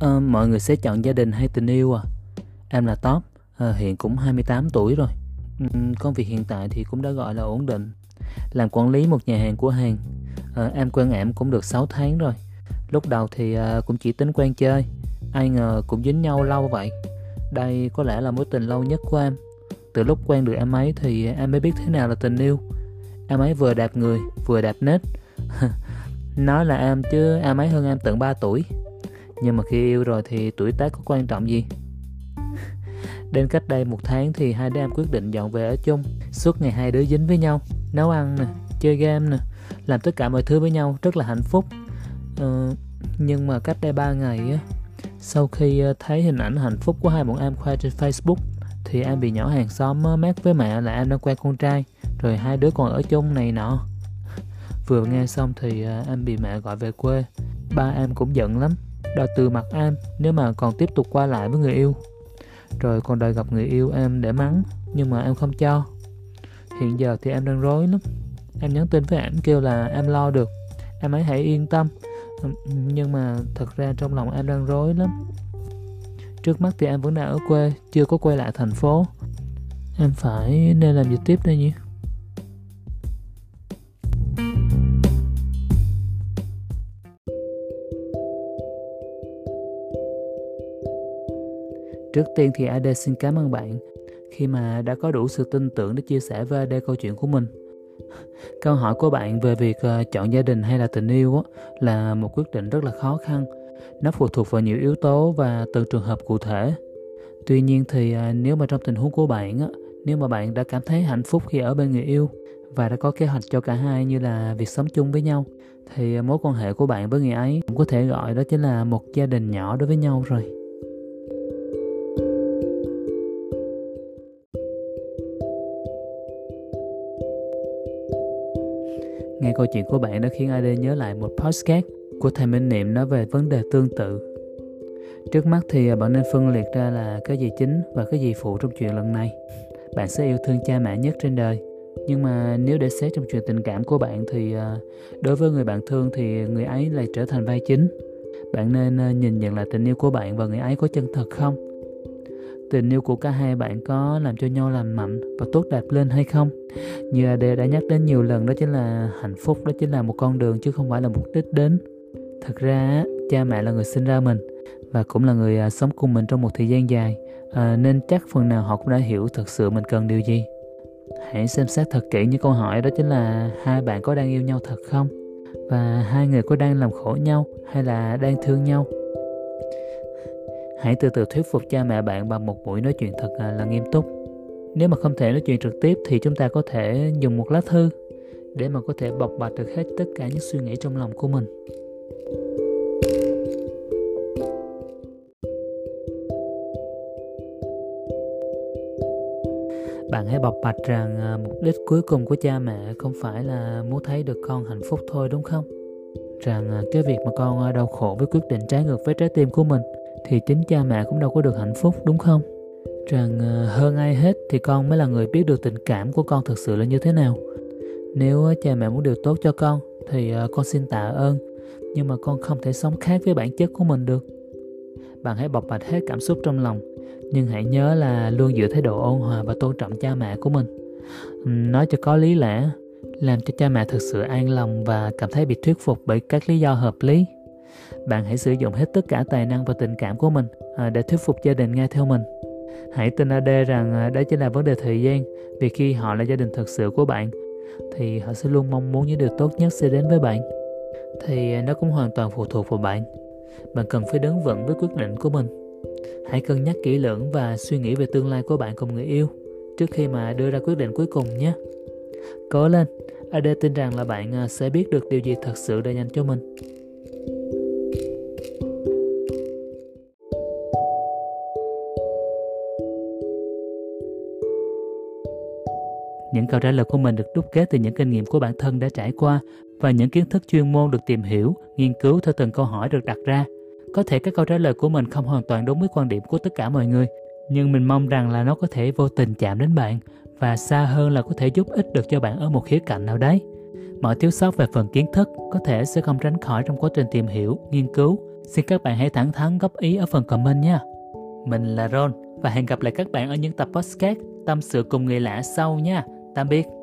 À, mọi người sẽ chọn gia đình hay tình yêu à? Em là Top, à, hiện cũng 28 tuổi rồi. Ừ, công việc hiện tại thì cũng đã gọi là ổn định. Làm quản lý một nhà hàng của hàng. À, em quen em cũng được 6 tháng rồi. Lúc đầu thì à, cũng chỉ tính quen chơi. Ai ngờ cũng dính nhau lâu vậy. Đây có lẽ là mối tình lâu nhất của em. Từ lúc quen được em ấy thì em mới biết thế nào là tình yêu. Em ấy vừa đẹp người, vừa đẹp nết. Nói là em chứ em ấy hơn em tận 3 tuổi nhưng mà khi yêu rồi thì tuổi tác có quan trọng gì? Đến cách đây một tháng thì hai đứa em quyết định dọn về ở chung. Suốt ngày hai đứa dính với nhau nấu ăn nè chơi game nè làm tất cả mọi thứ với nhau rất là hạnh phúc. Ờ, nhưng mà cách đây ba ngày á sau khi ờ, thấy hình ảnh hạnh phúc của hai bọn em khoe trên facebook thì em bị nhỏ hàng xóm mát với mẹ là em đang quen con trai rồi hai đứa còn ở chung này nọ. Vừa nghe xong thì ờ, em bị mẹ gọi về quê. Ba em cũng giận lắm đòi từ mặt em, nếu mà còn tiếp tục qua lại với người yêu. Rồi còn đòi gặp người yêu em để mắng, nhưng mà em không cho. Hiện giờ thì em đang rối lắm. Em nhắn tin với em kêu là em lo được. Em ấy hãy yên tâm. Nhưng mà thật ra trong lòng em đang rối lắm. Trước mắt thì em vẫn đang ở quê, chưa có quay lại thành phố. Em phải nên làm gì tiếp đây nhỉ? Trước tiên thì AD xin cảm ơn bạn khi mà đã có đủ sự tin tưởng để chia sẻ với AD câu chuyện của mình. Câu hỏi của bạn về việc ờ, chọn gia đình hay là tình yêu là một quyết định rất là khó khăn. Nó phụ thuộc vào nhiều yếu tố và từng trường hợp cụ thể. Tuy nhiên thì ờ, nếu mà trong tình huống của bạn á, nếu mà bạn đã cảm thấy hạnh phúc khi ở bên người yêu và đã có kế hoạch cho cả hai như là việc sống chung với nhau thì mối quan hệ của bạn với người ấy cũng có thể gọi đó chính là một gia đình nhỏ đối với nhau rồi. Nghe câu chuyện của bạn đã khiến AD nhớ lại một podcast của thầy Minh Niệm nói về vấn đề tương tự. Trước mắt thì à, bạn nên phân liệt ra là cái gì chính và cái gì phụ trong chuyện lần này. Bạn sẽ yêu thương cha mẹ nhất trên đời. Nhưng mà nếu để xét trong chuyện tình cảm của bạn thì à, đối với người bạn thương thì người ấy lại trở thành vai chính. Bạn nên à, nhìn nhận lại tình yêu của bạn và người ấy có chân thật không? Tình yêu của cả hai bạn có làm cho nhau lành mạnh và tốt đẹp lên hay không? Như Ade đã nhắc đến nhiều lần đó chính là hạnh phúc đó chính là một con đường chứ không phải là mục đích đến. Thật ra cha mẹ là người sinh ra mình và cũng là người à, sống cùng mình trong một thời gian dài à, nên chắc phần nào họ cũng đã hiểu thật sự mình cần điều gì. Hãy xem xét thật kỹ những câu hỏi đó chính là hai bạn có đang yêu nhau thật không? Và hai người có đang làm khổ nhau hay là đang thương nhau? Hãy từ từ thuyết phục cha mẹ bạn bằng một buổi nói chuyện thật à, là nghiêm túc. Nếu mà không thể nói chuyện trực tiếp thì chúng ta có thể dùng một lá thư để mà có thể bộc bạch được hết tất cả những suy nghĩ trong lòng của mình. bạn hãy bộc bạch rằng à, mục đích cuối cùng của cha mẹ không phải là muốn thấy được con hạnh phúc thôi, đúng không rằng à, cái việc mà con đau khổ với quyết định trái ngược với trái tim của mình thì chính cha mẹ cũng đâu có được hạnh phúc, đúng không? Rằng ờ, hơn ai hết thì con mới là người biết được tình cảm của con thực sự là như thế nào. Nếu ờ, cha mẹ muốn điều tốt cho con thì ờ, con xin tạ ơn, nhưng mà con không thể sống khác với bản chất của mình được. Bạn hãy bộc bạch hết cảm xúc trong lòng, nhưng hãy nhớ là luôn giữ thái độ ôn hòa và tôn trọng cha mẹ của mình. Nói cho có lý lẽ, làm cho cha mẹ thực sự an lòng và cảm thấy bị thuyết phục bởi các lý do hợp lý bạn hãy sử dụng hết tất cả tài năng và tình cảm của mình à, để thuyết phục gia đình nghe theo mình. Hãy tin AD rằng à, đó chỉ là vấn đề thời gian, vì khi họ là gia đình thật sự của bạn, thì họ sẽ luôn mong muốn những điều tốt nhất sẽ đến với bạn. Thì à, nó cũng hoàn toàn phụ thuộc vào bạn. Bạn cần phải đứng vững với quyết định của mình. Hãy cân nhắc kỹ lưỡng và suy nghĩ về tương lai của bạn cùng người yêu, trước khi mà đưa ra quyết định cuối cùng nhé. Cố lên, AD tin rằng là bạn sẽ biết được điều gì thật sự đã dành cho mình. Những câu trả lời của mình được đúc kết từ những kinh nghiệm của bản thân đã trải qua và những kiến thức chuyên môn được tìm hiểu, nghiên cứu theo từng câu hỏi được đặt ra. Có thể các câu trả lời của mình không hoàn toàn đúng với quan điểm của tất cả mọi người, nhưng mình mong rằng là nó có thể vô tình chạm đến bạn và xa hơn là có thể giúp ích được cho bạn ở một khía cạnh nào đấy. Mọi thiếu sót về phần kiến thức có thể sẽ không tránh khỏi trong quá trình tìm hiểu, nghiên cứu. Xin các bạn hãy thẳng thắn góp ý ở phần comment nha. Mình là Ron và hẹn gặp lại các bạn ở những tập podcast tâm sự cùng người lạ sau nha. Tạm biệt.